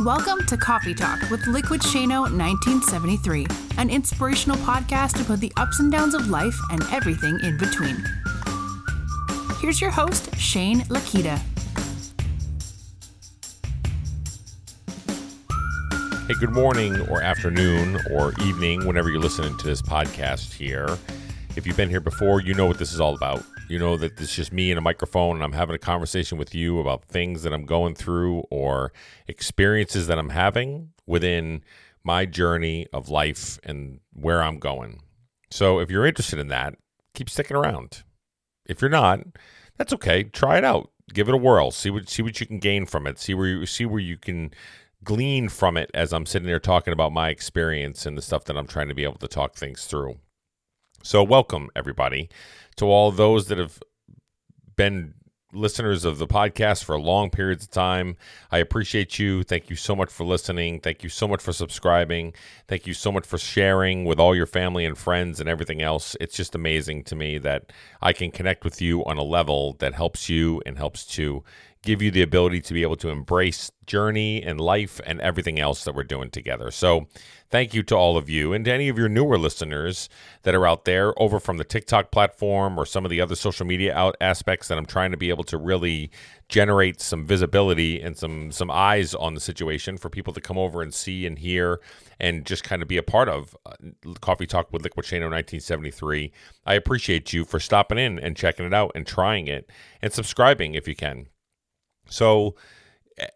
Welcome to Coffee Talk with Liquid Shano 1973, an inspirational podcast about the ups and downs of life and everything in between. Here's your host, Shane Lakita. Hey, good morning or afternoon or evening, whenever you're listening to this podcast here. If you've been here before, you know what this is all about. You know that it's just me and a microphone, and I'm having a conversation with you about things that I'm going through or experiences that I'm having within my journey of life and where I'm going. So if you're interested in that, keep sticking around. If you're not, that's okay. Try it out. Give it a whirl. See what see what you can gain from it. See where you see where you can glean from it as I'm sitting there talking about my experience and the stuff that I'm trying to be able to talk things through. So, welcome everybody to all those that have been listeners of the podcast for long periods of time. I appreciate you. Thank you so much for listening. Thank you so much for subscribing. Thank you so much for sharing with all your family and friends and everything else. It's just amazing to me that I can connect with you on a level that helps you and helps to give you the ability to be able to embrace journey and life and everything else that we're doing together. So, thank you to all of you and to any of your newer listeners that are out there over from the TikTok platform or some of the other social media out aspects that I'm trying to be able to really generate some visibility and some some eyes on the situation for people to come over and see and hear and just kind of be a part of uh, Coffee Talk with Liquid Shano 1973. I appreciate you for stopping in and checking it out and trying it and subscribing if you can. So,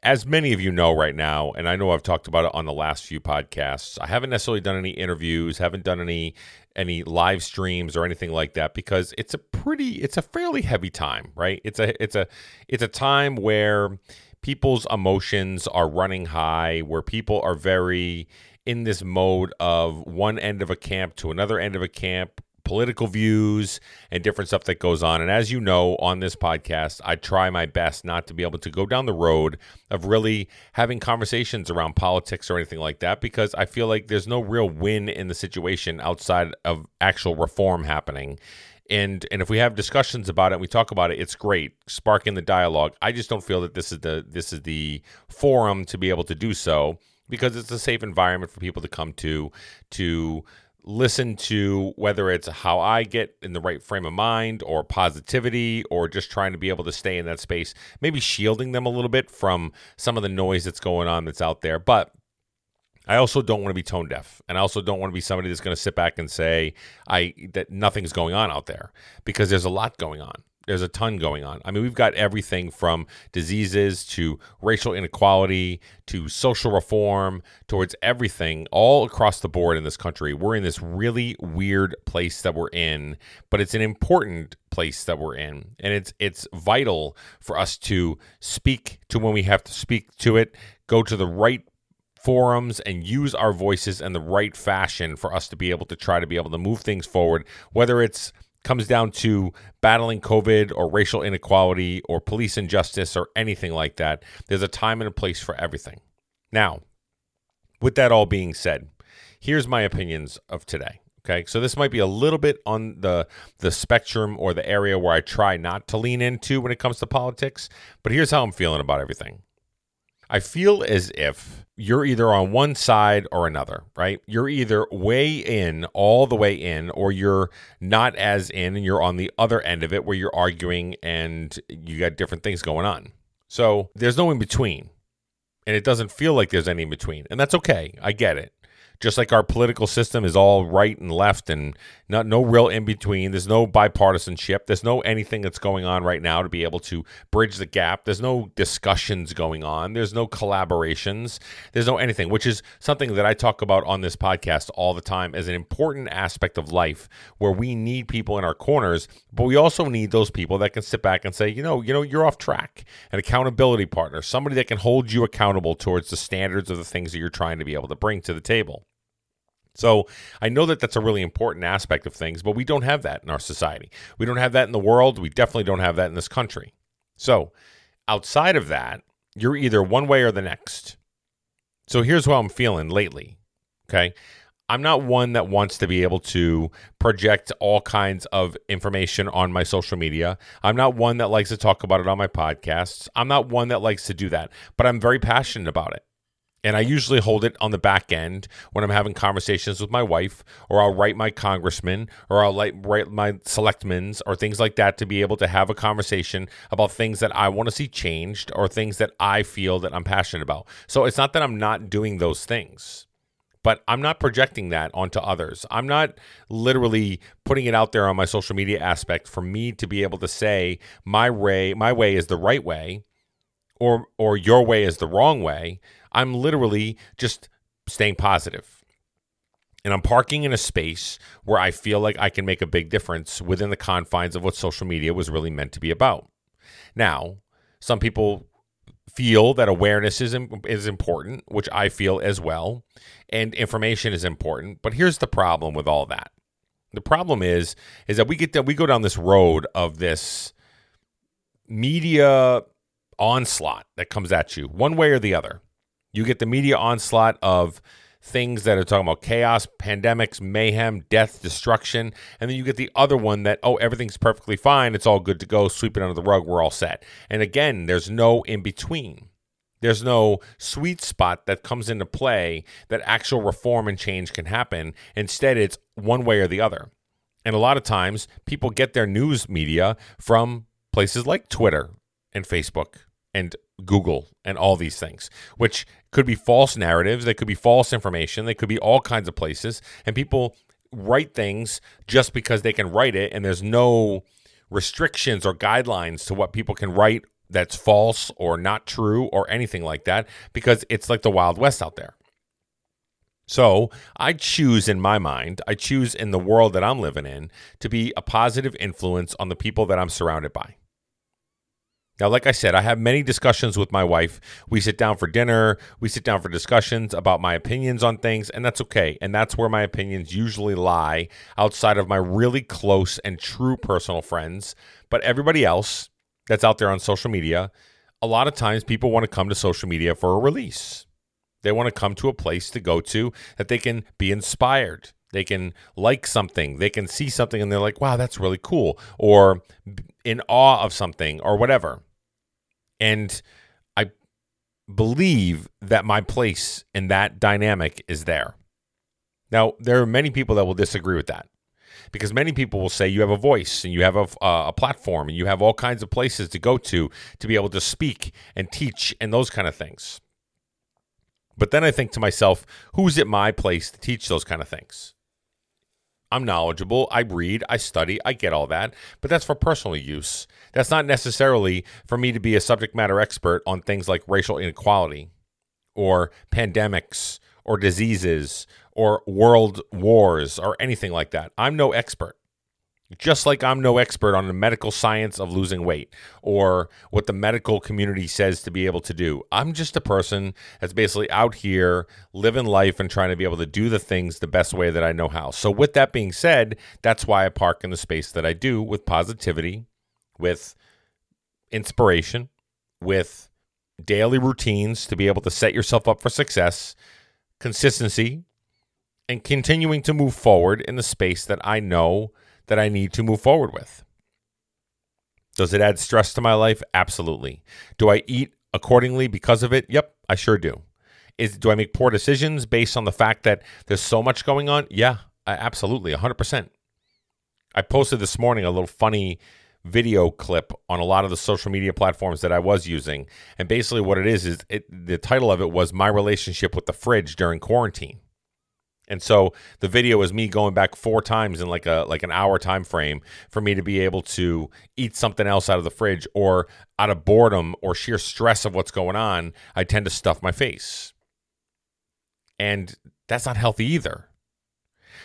as many of you know right now, and I know I've talked about it on the last few podcasts, I haven't necessarily done any interviews, haven't done any any live streams or anything like that because it's a pretty it's a fairly heavy time, right? It's a it's a it's a time where people's emotions are running high, where people are very in this mode of one end of a camp to another end of a camp political views and different stuff that goes on. And as you know, on this podcast, I try my best not to be able to go down the road of really having conversations around politics or anything like that because I feel like there's no real win in the situation outside of actual reform happening. And and if we have discussions about it, we talk about it, it's great, sparking the dialogue. I just don't feel that this is the this is the forum to be able to do so because it's a safe environment for people to come to to listen to whether it's how I get in the right frame of mind or positivity or just trying to be able to stay in that space, maybe shielding them a little bit from some of the noise that's going on that's out there. But I also don't want to be tone deaf, and I also don't want to be somebody that's going to sit back and say I that nothing's going on out there because there's a lot going on. There's a ton going on. I mean, we've got everything from diseases to racial inequality to social reform towards everything all across the board in this country. We're in this really weird place that we're in, but it's an important place that we're in. And it's it's vital for us to speak to when we have to speak to it, go to the right forums and use our voices in the right fashion for us to be able to try to be able to move things forward, whether it's comes down to battling COVID or racial inequality or police injustice or anything like that. There's a time and a place for everything. Now, with that all being said, here's my opinions of today. Okay, so this might be a little bit on the the spectrum or the area where I try not to lean into when it comes to politics, but here's how I'm feeling about everything. I feel as if you're either on one side or another, right? You're either way in, all the way in, or you're not as in and you're on the other end of it where you're arguing and you got different things going on. So there's no in between. And it doesn't feel like there's any in between. And that's okay. I get it just like our political system is all right and left and not no real in between. There's no bipartisanship. There's no anything that's going on right now to be able to bridge the gap. There's no discussions going on. There's no collaborations. There's no anything, which is something that I talk about on this podcast all the time as an important aspect of life where we need people in our corners, but we also need those people that can sit back and say, you know, you know, you're off track. An accountability partner, somebody that can hold you accountable towards the standards of the things that you're trying to be able to bring to the table. So I know that that's a really important aspect of things, but we don't have that in our society. We don't have that in the world. We definitely don't have that in this country. So outside of that, you're either one way or the next. So here's how I'm feeling lately. Okay. I'm not one that wants to be able to project all kinds of information on my social media. I'm not one that likes to talk about it on my podcasts. I'm not one that likes to do that, but I'm very passionate about it. And I usually hold it on the back end when I'm having conversations with my wife, or I'll write my congressman, or I'll write my selectmen's, or things like that to be able to have a conversation about things that I want to see changed or things that I feel that I'm passionate about. So it's not that I'm not doing those things, but I'm not projecting that onto others. I'm not literally putting it out there on my social media aspect for me to be able to say my way, my way is the right way, or or your way is the wrong way I'm literally just staying positive. And I'm parking in a space where I feel like I can make a big difference within the confines of what social media was really meant to be about. Now, some people feel that awareness is is important, which I feel as well, and information is important. But here's the problem with all that. The problem is is that we get that we go down this road of this media onslaught that comes at you one way or the other. You get the media onslaught of things that are talking about chaos, pandemics, mayhem, death, destruction. And then you get the other one that, oh, everything's perfectly fine. It's all good to go. Sweep it under the rug. We're all set. And again, there's no in between. There's no sweet spot that comes into play that actual reform and change can happen. Instead, it's one way or the other. And a lot of times, people get their news media from places like Twitter and Facebook and Google and all these things, which could be false narratives, they could be false information, they could be all kinds of places. And people write things just because they can write it, and there's no restrictions or guidelines to what people can write that's false or not true or anything like that because it's like the Wild West out there. So I choose in my mind, I choose in the world that I'm living in to be a positive influence on the people that I'm surrounded by. Now, like I said, I have many discussions with my wife. We sit down for dinner, we sit down for discussions about my opinions on things, and that's okay. And that's where my opinions usually lie outside of my really close and true personal friends. But everybody else that's out there on social media, a lot of times people want to come to social media for a release. They want to come to a place to go to that they can be inspired. They can like something, they can see something, and they're like, wow, that's really cool, or in awe of something, or whatever. And I believe that my place in that dynamic is there. Now, there are many people that will disagree with that because many people will say you have a voice and you have a, uh, a platform and you have all kinds of places to go to to be able to speak and teach and those kind of things. But then I think to myself, who's it my place to teach those kind of things? I'm knowledgeable. I read, I study, I get all that, but that's for personal use. That's not necessarily for me to be a subject matter expert on things like racial inequality or pandemics or diseases or world wars or anything like that. I'm no expert. Just like I'm no expert on the medical science of losing weight or what the medical community says to be able to do. I'm just a person that's basically out here living life and trying to be able to do the things the best way that I know how. So, with that being said, that's why I park in the space that I do with positivity, with inspiration, with daily routines to be able to set yourself up for success, consistency, and continuing to move forward in the space that I know that I need to move forward with. Does it add stress to my life? Absolutely. Do I eat accordingly because of it? Yep, I sure do. Is do I make poor decisions based on the fact that there's so much going on? Yeah, absolutely, 100%. I posted this morning a little funny video clip on a lot of the social media platforms that I was using. And basically what it is is it, the title of it was my relationship with the fridge during quarantine. And so the video is me going back four times in like a like an hour time frame for me to be able to eat something else out of the fridge or out of boredom or sheer stress of what's going on, I tend to stuff my face. And that's not healthy either.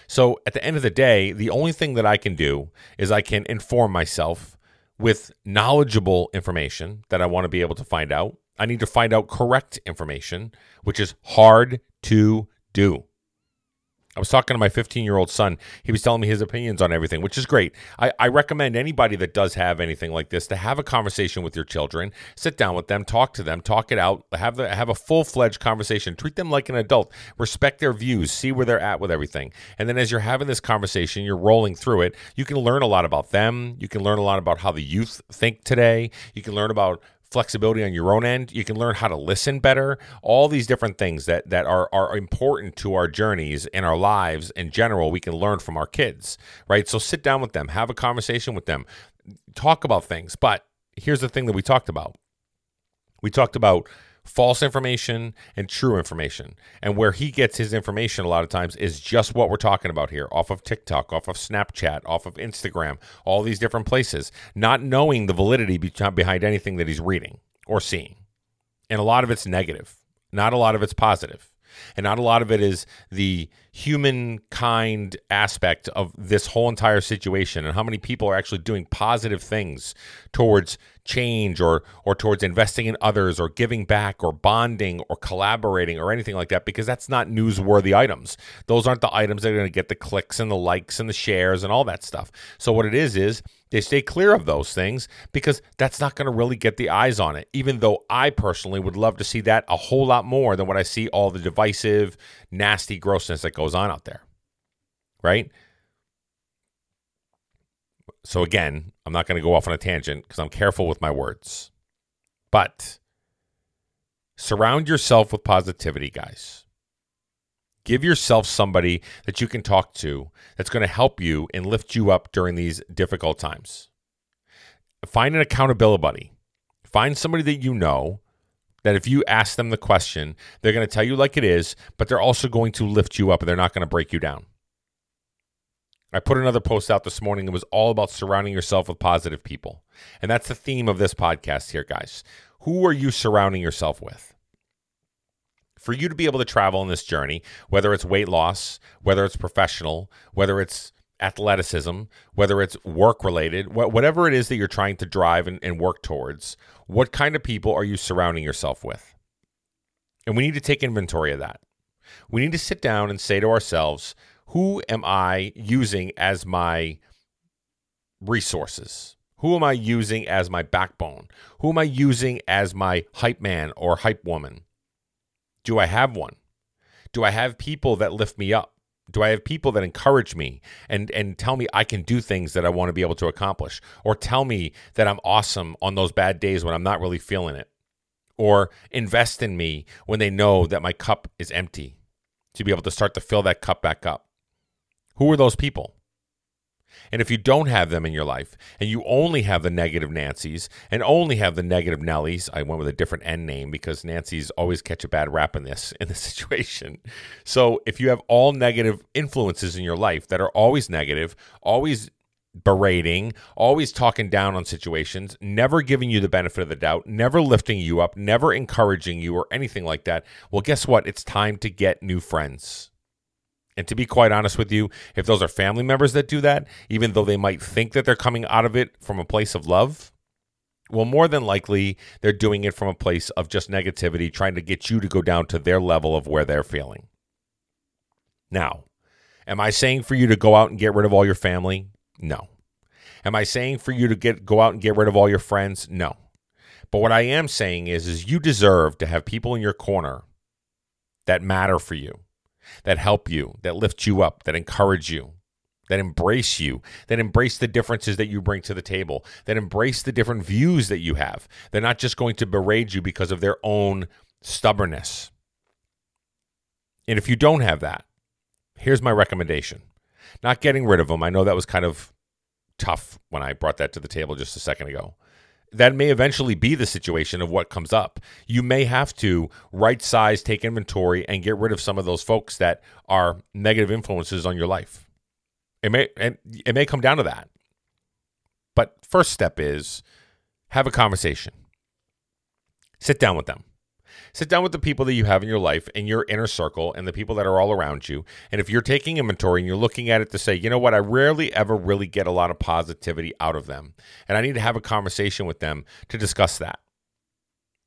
So at the end of the day, the only thing that I can do is I can inform myself with knowledgeable information that I want to be able to find out. I need to find out correct information, which is hard to do. I was talking to my 15 year old son. He was telling me his opinions on everything, which is great. I, I, recommend anybody that does have anything like this to have a conversation with your children. Sit down with them, talk to them, talk it out, have the, have a full fledged conversation. Treat them like an adult. Respect their views. See where they're at with everything. And then as you're having this conversation, you're rolling through it. You can learn a lot about them. You can learn a lot about how the youth think today. You can learn about flexibility on your own end. You can learn how to listen better. All these different things that that are are important to our journeys and our lives in general. We can learn from our kids, right? So sit down with them, have a conversation with them, talk about things. But here's the thing that we talked about. We talked about false information and true information. And where he gets his information a lot of times is just what we're talking about here off of TikTok, off of Snapchat, off of Instagram, all these different places, not knowing the validity behind anything that he's reading or seeing. And a lot of it's negative, not a lot of it's positive. And not a lot of it is the humankind aspect of this whole entire situation and how many people are actually doing positive things towards change or or towards investing in others or giving back or bonding or collaborating or anything like that because that's not newsworthy items. Those aren't the items that are going to get the clicks and the likes and the shares and all that stuff. So what it is is they stay clear of those things because that's not going to really get the eyes on it. Even though I personally would love to see that a whole lot more than what I see all the divisive, nasty grossness that goes on out there. Right? So again, I'm not going to go off on a tangent because I'm careful with my words. But surround yourself with positivity, guys. Give yourself somebody that you can talk to that's going to help you and lift you up during these difficult times. Find an accountability buddy. Find somebody that you know that if you ask them the question, they're going to tell you like it is, but they're also going to lift you up and they're not going to break you down. I put another post out this morning. It was all about surrounding yourself with positive people. And that's the theme of this podcast here, guys. Who are you surrounding yourself with? For you to be able to travel in this journey, whether it's weight loss, whether it's professional, whether it's athleticism, whether it's work related, whatever it is that you're trying to drive and, and work towards, what kind of people are you surrounding yourself with? And we need to take inventory of that. We need to sit down and say to ourselves, who am I using as my resources? Who am I using as my backbone? Who am I using as my hype man or hype woman? Do I have one? Do I have people that lift me up? Do I have people that encourage me and and tell me I can do things that I want to be able to accomplish or tell me that I'm awesome on those bad days when I'm not really feeling it? Or invest in me when they know that my cup is empty to be able to start to fill that cup back up. Who are those people? And if you don't have them in your life and you only have the negative Nancy's and only have the negative Nellies, I went with a different end name because Nancy's always catch a bad rap in this in this situation. So if you have all negative influences in your life that are always negative, always berating, always talking down on situations, never giving you the benefit of the doubt, never lifting you up, never encouraging you or anything like that, well guess what? It's time to get new friends. And to be quite honest with you, if those are family members that do that, even though they might think that they're coming out of it from a place of love, well, more than likely, they're doing it from a place of just negativity, trying to get you to go down to their level of where they're feeling. Now, am I saying for you to go out and get rid of all your family? No. Am I saying for you to get go out and get rid of all your friends? No. But what I am saying is is you deserve to have people in your corner that matter for you that help you, that lift you up, that encourage you, that embrace you, that embrace the differences that you bring to the table, that embrace the different views that you have. They're not just going to berate you because of their own stubbornness. And if you don't have that, here's my recommendation not getting rid of them. I know that was kind of tough when I brought that to the table just a second ago that may eventually be the situation of what comes up. You may have to right size, take inventory, and get rid of some of those folks that are negative influences on your life. It may and it may come down to that. But first step is have a conversation. Sit down with them. Sit down with the people that you have in your life in your inner circle and the people that are all around you. And if you're taking inventory and you're looking at it to say, you know what, I rarely ever really get a lot of positivity out of them. And I need to have a conversation with them to discuss that.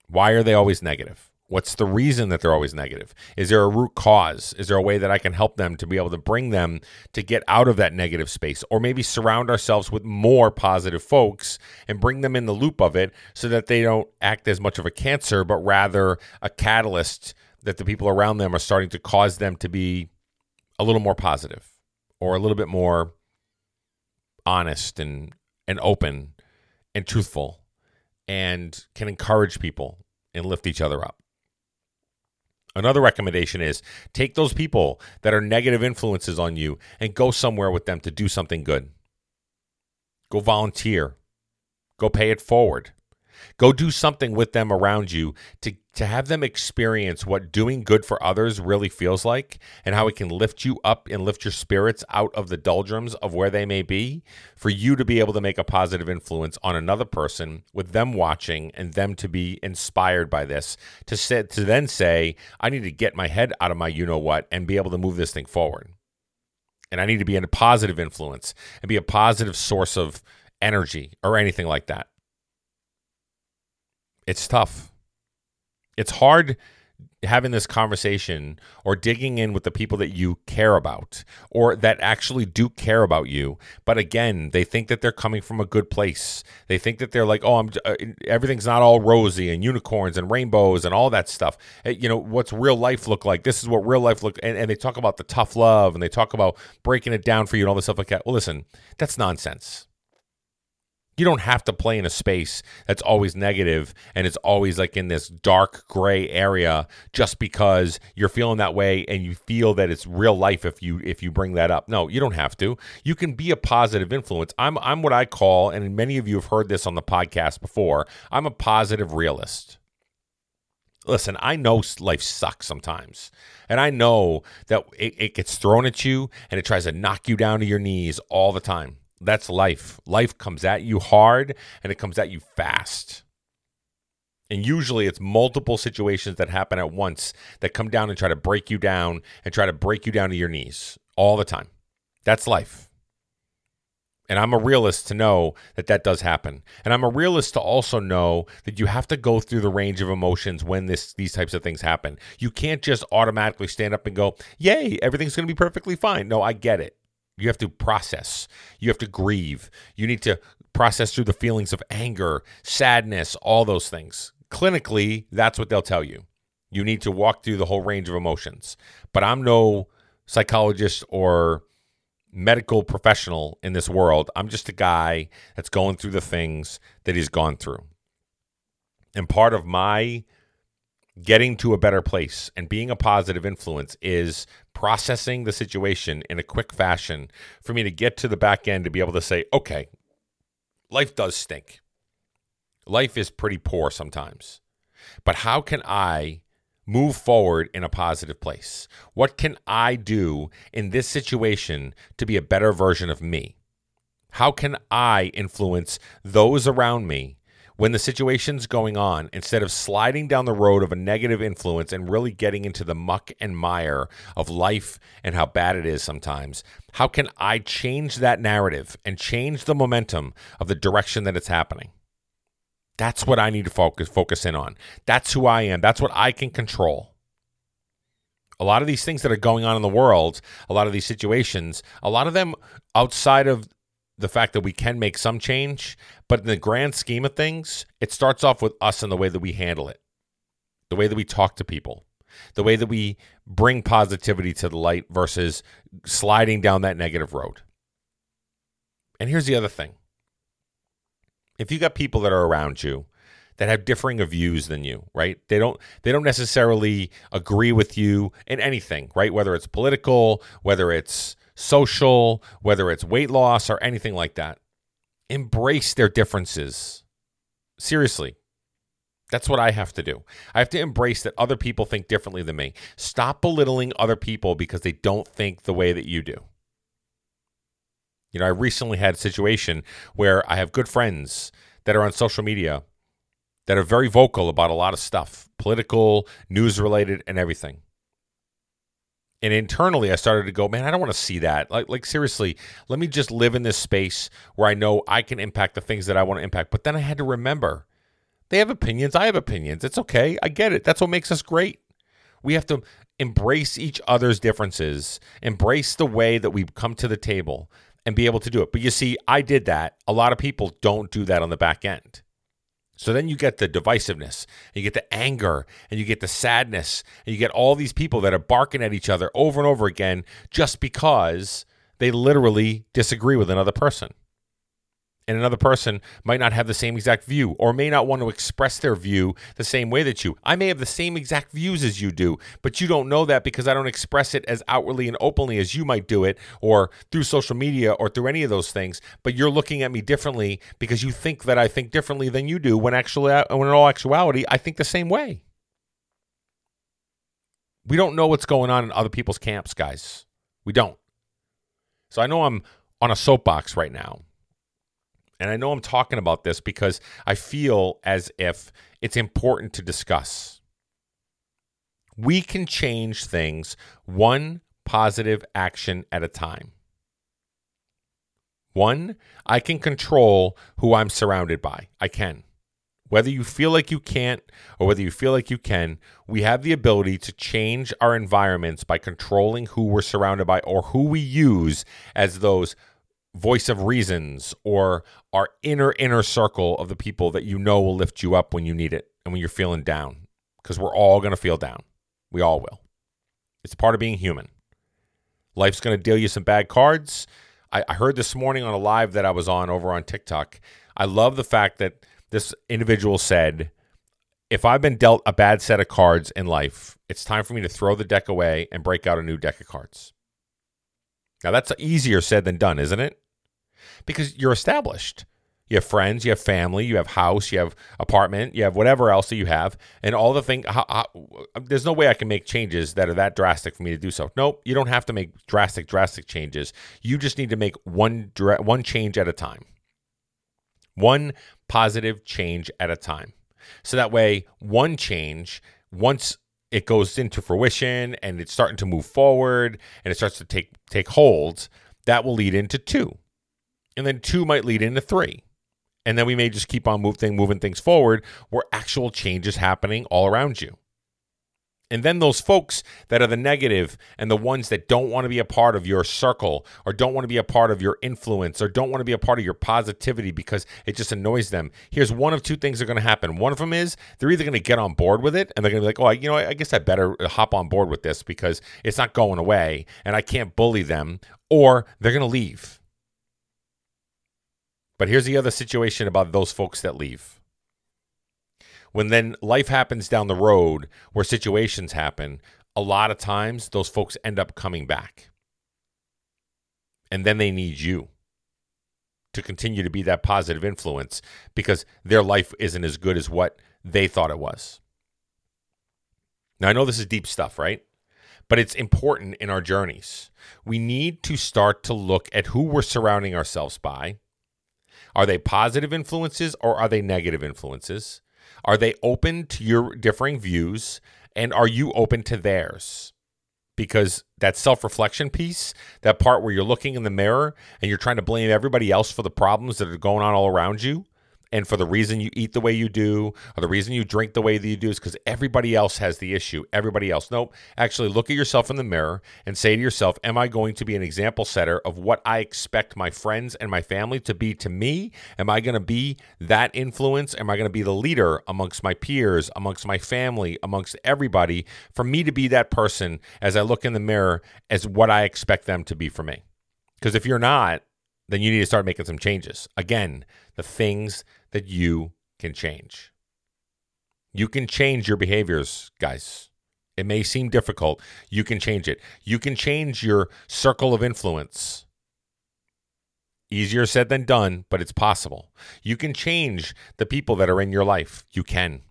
Why are they always negative? What's the reason that they're always negative? Is there a root cause? Is there a way that I can help them to be able to bring them to get out of that negative space? Or maybe surround ourselves with more positive folks and bring them in the loop of it so that they don't act as much of a cancer, but rather a catalyst that the people around them are starting to cause them to be a little more positive or a little bit more honest and, and open and truthful and can encourage people and lift each other up. Another recommendation is take those people that are negative influences on you and go somewhere with them to do something good. Go volunteer. Go pay it forward. Go do something with them around you to, to have them experience what doing good for others really feels like and how it can lift you up and lift your spirits out of the doldrums of where they may be for you to be able to make a positive influence on another person with them watching and them to be inspired by this to say, to then say I need to get my head out of my you know what and be able to move this thing forward. And I need to be in a positive influence and be a positive source of energy or anything like that. It's tough. It's hard having this conversation or digging in with the people that you care about or that actually do care about you. But again they think that they're coming from a good place. They think that they're like oh i'm uh, everything's not all rosy and unicorns and rainbows and all that stuff. You know what's real life look like? This is what real life look and, and they talk about the tough love and they talk about breaking it down for you and all this stuff like that. Well listen that's nonsense you don't have to play in a space that's always negative and it's always like in this dark gray area just because you're feeling that way and you feel that it's real life if you if you bring that up. No, you don't have to. You can be a positive influence. I'm I'm what I call and many of you have heard this on the podcast before. I'm a positive realist. Listen, I know life sucks sometimes. And I know that it, it gets thrown at you and it tries to knock you down to your knees all the time. That's life. Life comes at you hard and it comes at you fast. And usually it's multiple situations that happen at once that come down and try to break you down and try to break you down to your knees all the time. That's life. And I'm a realist to know that that does happen. And I'm a realist to also know that you have to go through the range of emotions when this these types of things happen. You can't just automatically stand up and go, "Yay, everything's going to be perfectly fine." No, I get it. You have to process. You have to grieve. You need to process through the feelings of anger, sadness, all those things. Clinically, that's what they'll tell you. You need to walk through the whole range of emotions. But I'm no psychologist or medical professional in this world. I'm just a guy that's going through the things that he's gone through. And part of my getting to a better place and being a positive influence is processing the situation in a quick fashion for me to get to the back end to be able to say, okay, life does stink. Life is pretty poor sometimes. But how can I move forward in a positive place? What can I do in this situation to be a better version of me? How can I influence those around me when the situation's going on, instead of sliding down the road of a negative influence and really getting into the muck and mire of life and how bad it is sometimes, how can I change that narrative and change the momentum of the direction that it's happening? That's what I need to focus focus in on. That's who I am. That's what I can control. A lot of these things that are going on in the world, a lot of these situations, a lot of them outside of the fact that we can make some change, but in the grand scheme of things, it starts off with us and the way that we handle it, the way that we talk to people, the way that we bring positivity to the light versus sliding down that negative road. And here's the other thing if you got people that are around you, that have differing views than you, right? They don't they don't necessarily agree with you in anything, right? Whether it's political, whether it's social, whether it's weight loss or anything like that. Embrace their differences. Seriously. That's what I have to do. I have to embrace that other people think differently than me. Stop belittling other people because they don't think the way that you do. You know, I recently had a situation where I have good friends that are on social media that are very vocal about a lot of stuff, political, news related, and everything and internally i started to go man i don't want to see that. Like like seriously let me just live in this space where i know i can impact the things that i want to impact. But then i had to remember they have opinions i have opinions. It's okay. I get it. That's what makes us great. We have to embrace each other's differences embrace the way that we come to the table and be able to do it. But you see i did that. A lot of people don't do that on the back end so then you get the divisiveness, you get the anger, and you get the sadness, and you get all these people that are barking at each other over and over again just because they literally disagree with another person. And another person might not have the same exact view or may not want to express their view the same way that you. I may have the same exact views as you do, but you don't know that because I don't express it as outwardly and openly as you might do it or through social media or through any of those things. But you're looking at me differently because you think that I think differently than you do when actually when in all actuality I think the same way. We don't know what's going on in other people's camps, guys. We don't. So I know I'm on a soapbox right now. And I know I'm talking about this because I feel as if it's important to discuss. We can change things one positive action at a time. One, I can control who I'm surrounded by. I can. Whether you feel like you can't or whether you feel like you can, we have the ability to change our environments by controlling who we're surrounded by or who we use as those voice of reasons or our inner inner circle of the people that you know will lift you up when you need it and when you're feeling down because we're all going to feel down. We all will. It's part of being human. Life's going to deal you some bad cards. I, I heard this morning on a live that i was on over on tiktok. I love the fact that this individual said if i've been dealt a bad set of cards in life it's time for me to throw the deck away and break out a new deck of cards. Now that's easier said than done isn't it because you're established. You have friends, you have family, you have house, you have apartment, you have whatever else that you have, and all the things. There's no way I can make changes that are that drastic for me to do so. Nope, you don't have to make drastic, drastic changes. You just need to make one one change at a time, one positive change at a time. So that way, one change once it goes into fruition and it's starting to move forward and it starts to take take hold, that will lead into two and then two might lead into three. And then we may just keep on moving, moving things forward where actual change is happening all around you. And then those folks that are the negative and the ones that don't want to be a part of your circle or don't want to be a part of your influence or don't want to be a part of your positivity because it just annoys them. Here's one of two things that are going to happen. One of them is they're either going to get on board with it and they're going to be like, oh, you know, I guess I better hop on board with this because it's not going away and I can't bully them, or they're going to leave but here's the other situation about those folks that leave. When then life happens down the road where situations happen, a lot of times those folks end up coming back. And then they need you to continue to be that positive influence because their life isn't as good as what they thought it was. Now, I know this is deep stuff, right? But it's important in our journeys. We need to start to look at who we're surrounding ourselves by are they positive influences or are they negative influences? Are they open to your differing views and are you open to theirs? Because that self reflection piece, that part where you're looking in the mirror and you're trying to blame everybody else for the problems that are going on all around you, and for the reason you eat the way you do, or the reason you drink the way that you do, is because everybody else has the issue. Everybody else. Nope. Actually, look at yourself in the mirror and say to yourself, Am I going to be an example setter of what I expect my friends and my family to be to me? Am I going to be that influence? Am I going to be the leader amongst my peers, amongst my family, amongst everybody, for me to be that person as I look in the mirror as what I expect them to be for me? Because if you're not, then you need to start making some changes. Again, the things that you can change. You can change your behaviors, guys. It may seem difficult. You can change it. You can change your circle of influence. Easier said than done, but it's possible. You can change the people that are in your life. You can.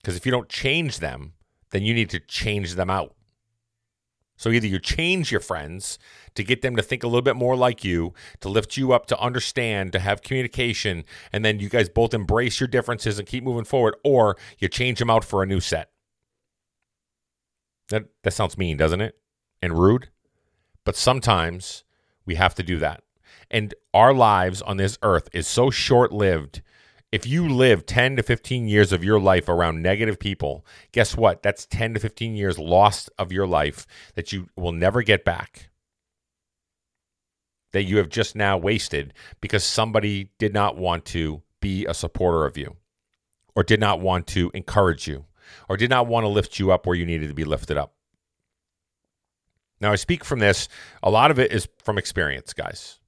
Because if you don't change them, then you need to change them out. So either you change your friends to get them to think a little bit more like you, to lift you up, to understand, to have communication, and then you guys both embrace your differences and keep moving forward, or you change them out for a new set. That that sounds mean, doesn't it? And rude. But sometimes we have to do that. And our lives on this earth is so short-lived if you live 10 to 15 years of your life around negative people, guess what? That's 10 to 15 years lost of your life that you will never get back. That you have just now wasted because somebody did not want to be a supporter of you, or did not want to encourage you, or did not want to lift you up where you needed to be lifted up. Now, I speak from this, a lot of it is from experience, guys.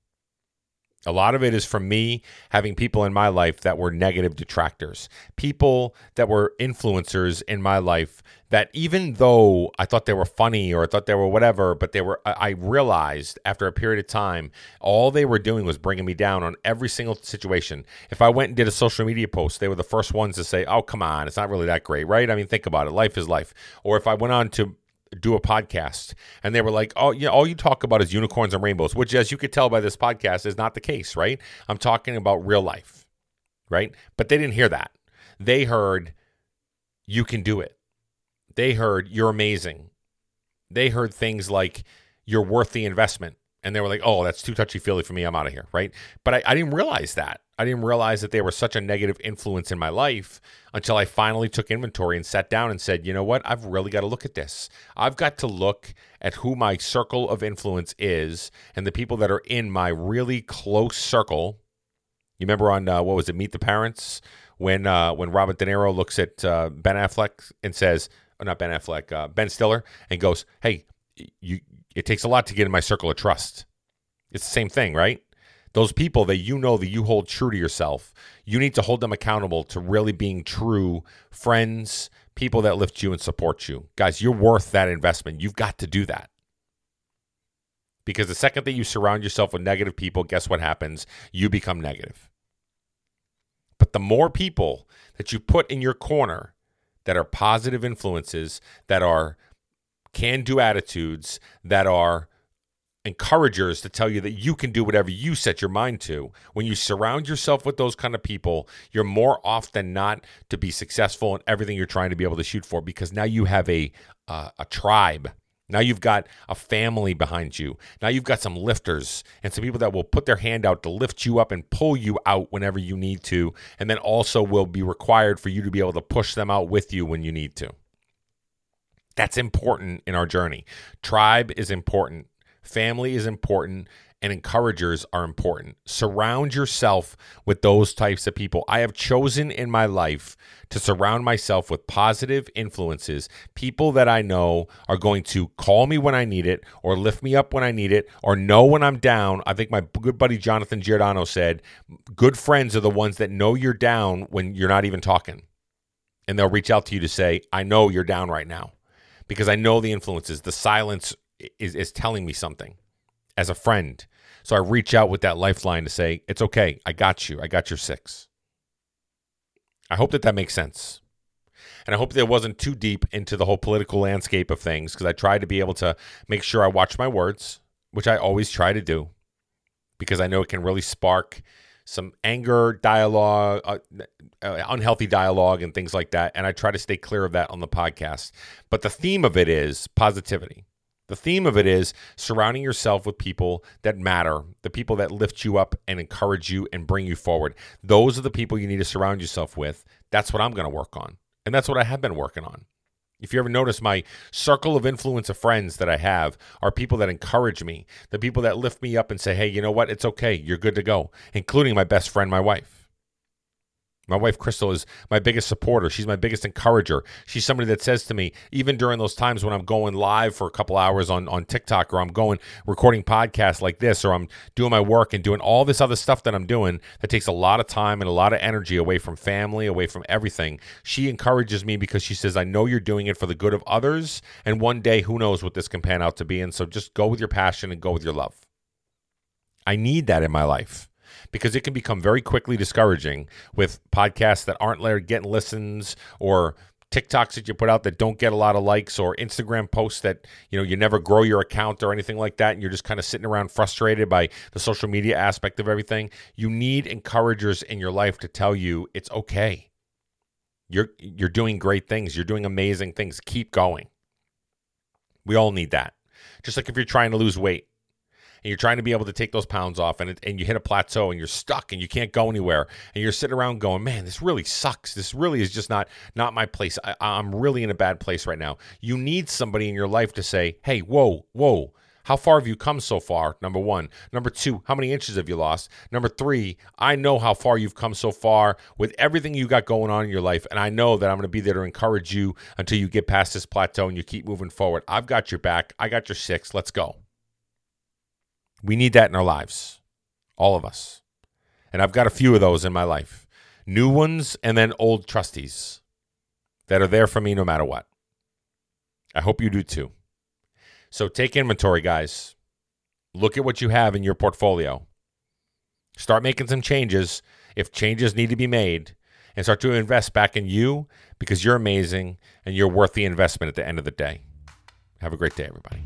A lot of it is from me having people in my life that were negative detractors, people that were influencers in my life that even though I thought they were funny or I thought they were whatever, but they were, I realized after a period of time, all they were doing was bringing me down on every single situation. If I went and did a social media post, they were the first ones to say, oh, come on, it's not really that great, right? I mean, think about it. Life is life. Or if I went on to do a podcast and they were like, "Oh, yeah, all you talk about is unicorns and rainbows," which as you could tell by this podcast is not the case, right? I'm talking about real life, right? But they didn't hear that. They heard you can do it. They heard you're amazing. They heard things like you're worth the investment. And they were like, oh, that's too touchy feely for me. I'm out of here. Right. But I, I didn't realize that. I didn't realize that they were such a negative influence in my life until I finally took inventory and sat down and said, you know what? I've really got to look at this. I've got to look at who my circle of influence is and the people that are in my really close circle. You remember on uh, what was it, Meet the Parents, when uh, when Robert De Niro looks at uh, Ben Affleck and says, oh, not Ben Affleck, uh, Ben Stiller, and goes, "Hey, you, it takes a lot to get in my circle of trust." It's the same thing, right? Those people that you know that you hold true to yourself, you need to hold them accountable to really being true friends, people that lift you and support you. Guys, you're worth that investment. You've got to do that. Because the second that you surround yourself with negative people, guess what happens? You become negative. But the more people that you put in your corner that are positive influences, that are can do attitudes, that are encouragers to tell you that you can do whatever you set your mind to. When you surround yourself with those kind of people, you're more off than not to be successful in everything you're trying to be able to shoot for because now you have a uh, a tribe. Now you've got a family behind you. Now you've got some lifters and some people that will put their hand out to lift you up and pull you out whenever you need to, and then also will be required for you to be able to push them out with you when you need to. That's important in our journey. Tribe is important. Family is important and encouragers are important. Surround yourself with those types of people. I have chosen in my life to surround myself with positive influences, people that I know are going to call me when I need it, or lift me up when I need it, or know when I'm down. I think my good buddy Jonathan Giordano said, Good friends are the ones that know you're down when you're not even talking. And they'll reach out to you to say, I know you're down right now because I know the influences. The silence is, is telling me something as a friend. So I reach out with that lifeline to say, it's okay. I got you. I got your six. I hope that that makes sense. And I hope that it wasn't too deep into the whole political landscape of things because I tried to be able to make sure I watch my words, which I always try to do because I know it can really spark some anger, dialogue, uh, uh, unhealthy dialogue, and things like that. And I try to stay clear of that on the podcast. But the theme of it is positivity. The theme of it is surrounding yourself with people that matter, the people that lift you up and encourage you and bring you forward. Those are the people you need to surround yourself with. That's what I'm going to work on. And that's what I have been working on. If you ever notice, my circle of influence of friends that I have are people that encourage me, the people that lift me up and say, hey, you know what? It's okay. You're good to go, including my best friend, my wife. My wife Crystal is my biggest supporter. She's my biggest encourager. She's somebody that says to me, even during those times when I'm going live for a couple hours on, on TikTok or I'm going recording podcasts like this or I'm doing my work and doing all this other stuff that I'm doing that takes a lot of time and a lot of energy away from family, away from everything. She encourages me because she says, I know you're doing it for the good of others. And one day, who knows what this can pan out to be. And so just go with your passion and go with your love. I need that in my life because it can become very quickly discouraging with podcasts that aren't getting listens or TikToks that you put out that don't get a lot of likes or Instagram posts that you know you never grow your account or anything like that and you're just kind of sitting around frustrated by the social media aspect of everything you need encouragers in your life to tell you it's okay. You're you're doing great things. You're doing amazing things. Keep going. We all need that. Just like if you're trying to lose weight and you're trying to be able to take those pounds off and, it, and you hit a plateau and you're stuck and you can't go anywhere and you're sitting around going man this really sucks this really is just not not my place I, i'm really in a bad place right now you need somebody in your life to say hey whoa whoa how far have you come so far? Number one. Number two, how many inches have you lost? Number three, I know how far you've come so far with everything you got going on in your life. And I know that I'm going to be there to encourage you until you get past this plateau and you keep moving forward. I've got your back. I got your six. Let's go. We need that in our lives. All of us. And I've got a few of those in my life new ones and then old trustees that are there for me no matter what. I hope you do too. So take inventory, guys. Look at what you have in your portfolio. Start making some changes if changes need to be made and start to invest back in you because you're amazing and you're worth the investment at the end of the day. Have a great day, everybody.